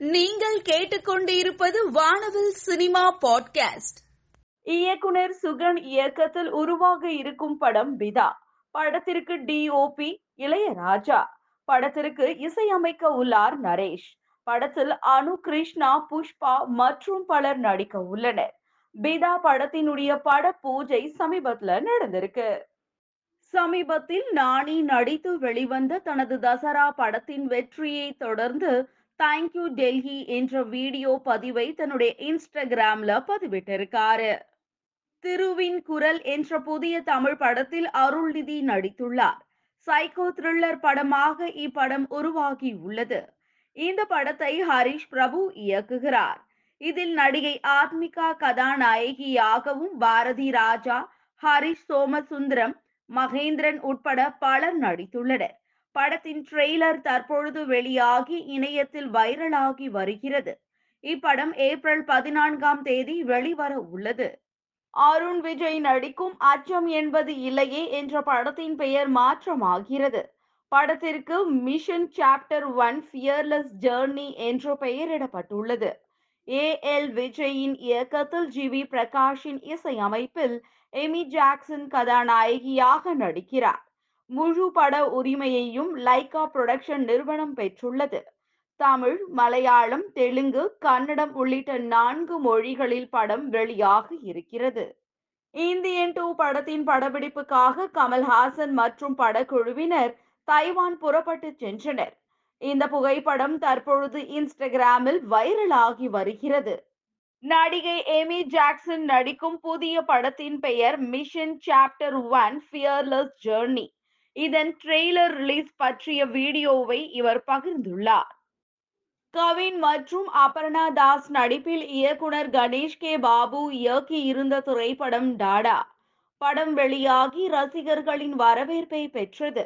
நீங்கள் கேட்டுக்கொண்டிருப்பது வானவில் சினிமா பாட்காஸ்ட். இயக்குனர் சுகன் இயக்கத்தில் உருவாக இருக்கும் படம் பிதா. படத்திற்கு டிஓபி இளையராஜா. படத்திற்கு இசையமைக்க உள்ளார் நரேஷ். படத்தில் அனு கிருஷ்ணா புஷ்பா மற்றும் பலர் நடிக்க உள்ளனர். பிதா படத்தினுடைய பட பூஜை சமீபத்துல நடந்திருக்கு. சமீபத்தில் நானி நடித்து வெளிவந்த தனது தசரா படத்தின் வெற்றியை தொடர்ந்து தேங்க்யூ டெல்லி என்ற வீடியோ பதிவை தன்னுடைய இன்ஸ்டாகிராம்ல பதிவிட்டிருக்காரு. திருவின் குரல் என்ற புதிய தமிழ் படத்தில் அருள்நிதி நடித்துள்ளார். சைக்கோ த்ரில்லர் படமாக இப்படம் உருவாகி உள்ளது இந்த படத்தை ஹரிஷ் பிரபு இயக்குகிறார். இதில் நடிகை ஆத்மிகா கதாநாயகியாகவும் பாரதி ராஜா ஹரிஷ் சோமசுந்தரம் மகேந்திரன் உட்பட பலர் நடித்துள்ளனர். படத்தின் ட்ரெய்லர் தற்பொழுது வெளியாகி இணையத்தில் வைரலாகி வருகிறது. இப்படம் ஏப்ரல் பதினான்காம் தேதி வெளிவர உள்ளது. அருண் விஜய் நடிக்கும் அச்சம் என்பது இல்லையே என்ற படத்தின் பெயர் மாற்றமாகிறது. படத்திற்கு mission chapter one fearless journey என்று பெயரிடப்பட்டுள்ளது. ஏ எல் விஜயின் இயக்கத்தில் ஜி வி பிரகாஷின் இசையமைப்பில் எமி ஜாக்சன் கதாநாயகியாக நடிக்கிறார். முழு பட உரிமையையும் லைகா புரொடக்ஷன் நிறுவனம் பெற்றுள்ளது. தமிழ் மலையாளம் தெலுங்கு கன்னடம் உள்ளிட்ட நான்கு மொழிகளில் படம் வெளியாக இருக்கிறது. இந்தியன் டூ படத்தின் படப்பிடிப்புக்காக கமல்ஹாசன் மற்றும் படக்குழுவினர் தைவான் புறப்பட்டு சென்றனர். இந்த புகைப்படம் தற்பொழுது இன்ஸ்டாகிராமில் வைரலாகி வருகிறது. நடிகை எமி ஜாக்சன் நடிக்கும் புதிய படத்தின் பெயர் mission chapter one fearless journey இதன் ட்ரெய்லர் ரிலீஸ் பற்றிய வீடியோவை இவர் பகிர்ந்துள்ளார். கவின் மற்றும் அபர்ணா தாஸ் நடிப்பில் இயக்குனர் கணேஷ் கே. பாபு இயக்கி இருந்த திரைப்படம் டாடா. படம் வெளியாகி ரசிகர்களின் வரவேற்பை பெற்றது.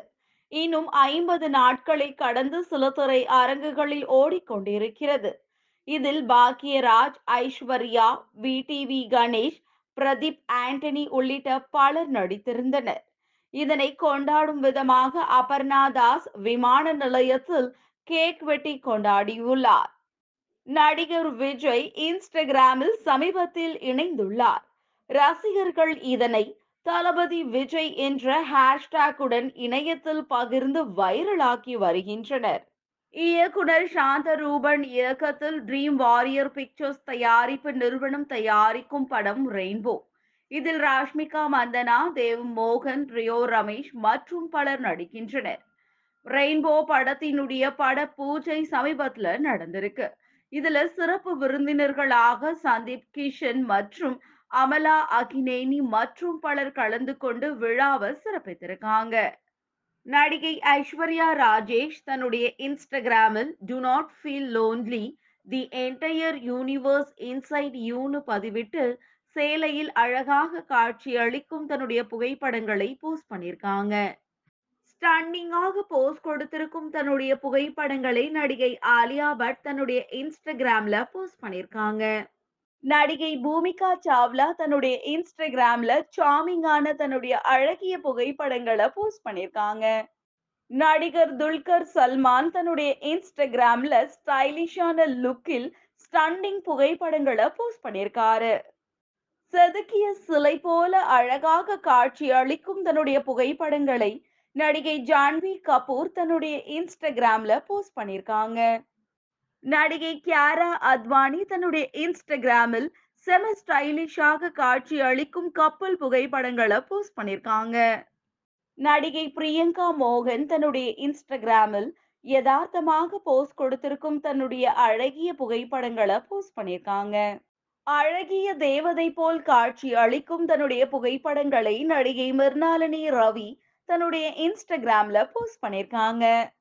இன்னும் ஐம்பது நாட்களை கடந்து சில திரை அரங்குகளில் ஓடிக்கொண்டிருக்கிறது. இதில் பாக்யராஜ் ஐஸ்வர்யா வி டிவி கணேஷ் பிரதீப் ஆண்டனி உள்ளிட்ட பலர் நடித்திருந்தனர். இதனை கொண்டாடும் விதமாக அபர்ணா தாஸ் விமான நிலையத்தில் கேக் வெட்டி கொண்டாடியுள்ளார். நடிகர் விஜய் இன்ஸ்டாகிராமில் சமீபத்தில் இணைந்துள்ளார். ரசிகர்கள் இதனை தளபதி விஜய் என்ற ஹேஷ்டேக்குடன் இணையத்தில் பகிர்ந்து வைரலாக்கி வருகின்றனர். இயக்குனர் சாந்த ரூபன் இயக்கத்தில் ட்ரீம் வாரியர் பிக்சர்ஸ் தயாரிப்பு நிறுவனம் தயாரிக்கும் படம் ரெயின்போ இதில் ராஷ்மிகா மந்தனா தேவ் மோகன் ரியோ ரமேஷ் மற்றும் பலர் நடிக்கின்றனர். ரெயின்போ படத்தினுடைய பட பூஜை சமீபத்துல நடந்திருக்கு. இதுல சிறப்பு விருந்தினர்களாக சந்தீப் கிஷன் மற்றும் அமலா அகினேனி மற்றும் பலர் கலந்து கொண்டு விழாவை சிறப்பித்திருக்காங்க. நடிகை ஐஸ்வர்யா ராஜேஷ் தன்னுடைய இன்ஸ்டாகிராமில் do not feel lonely the entire universe inside யூனு பதிவிட்டு சேலையில் அழகாக காட்சி அளிக்கும் தன்னுடைய புகைப்படங்களை போஸ்ட் பண்ணியிருக்காங்க. ஸ்டன்னிங்காக போஸ்ட் கொடுத்திருக்கும் தன்னுடைய புகைப்படங்களை நடிகை ஆலியா பட் தன்னுடைய இன்ஸ்டாகிராம்ல போஸ்ட் பண்ணியிருக்காங்க. நடிகை பூமிகா சாவ்லா தன்னுடைய இன்ஸ்டாகிராம்ல சாமிங்கான தன்னுடைய அழகிய புகைப்படங்களை போஸ்ட் பண்ணியிருக்காங்க. நடிகர் துல்கர் சல்மான் தன்னுடைய இன்ஸ்டாகிராம்ல ஸ்டைலிஷான லுக்கில் ஸ்டண்டிங் புகைப்படங்களை போஸ்ட் பண்ணியிருக்காரு. செதுக்கிய சிலை போல அழகாக காட்சி அளிக்கும் தன்னுடைய புகைப்படங்களை நடிகை ஜான்வி கபூர் தன்னுடைய இன்ஸ்டாகிராம்ல போஸ்ட் பண்ணியிருக்காங்க. நடிகை கியாரா அத்வானி தன்னுடைய இன்ஸ்டாகிராமில் செம ஸ்டைலிஷாக காட்சி அளிக்கும் கப்பல் புகைப்படங்களை போஸ்ட் பண்ணியிருக்காங்க. நடிகை பிரியங்கா மோகன் தன்னுடைய இன்ஸ்டாகிராமில் யதார்த்தமாக போஸ்ட் கொடுத்திருக்கும் தன்னுடைய அழகிய புகைப்படங்களை போஸ்ட் பண்ணியிருக்காங்க. அழகிய தேவதை போல் காட்சி அளிக்கும் தன்னுடைய புகைப்படங்களை நடிகை மிர்னாலினி ரவி தன்னுடைய இன்ஸ்டாகிராம்ல போஸ்ட் பண்ணியிருக்காங்க.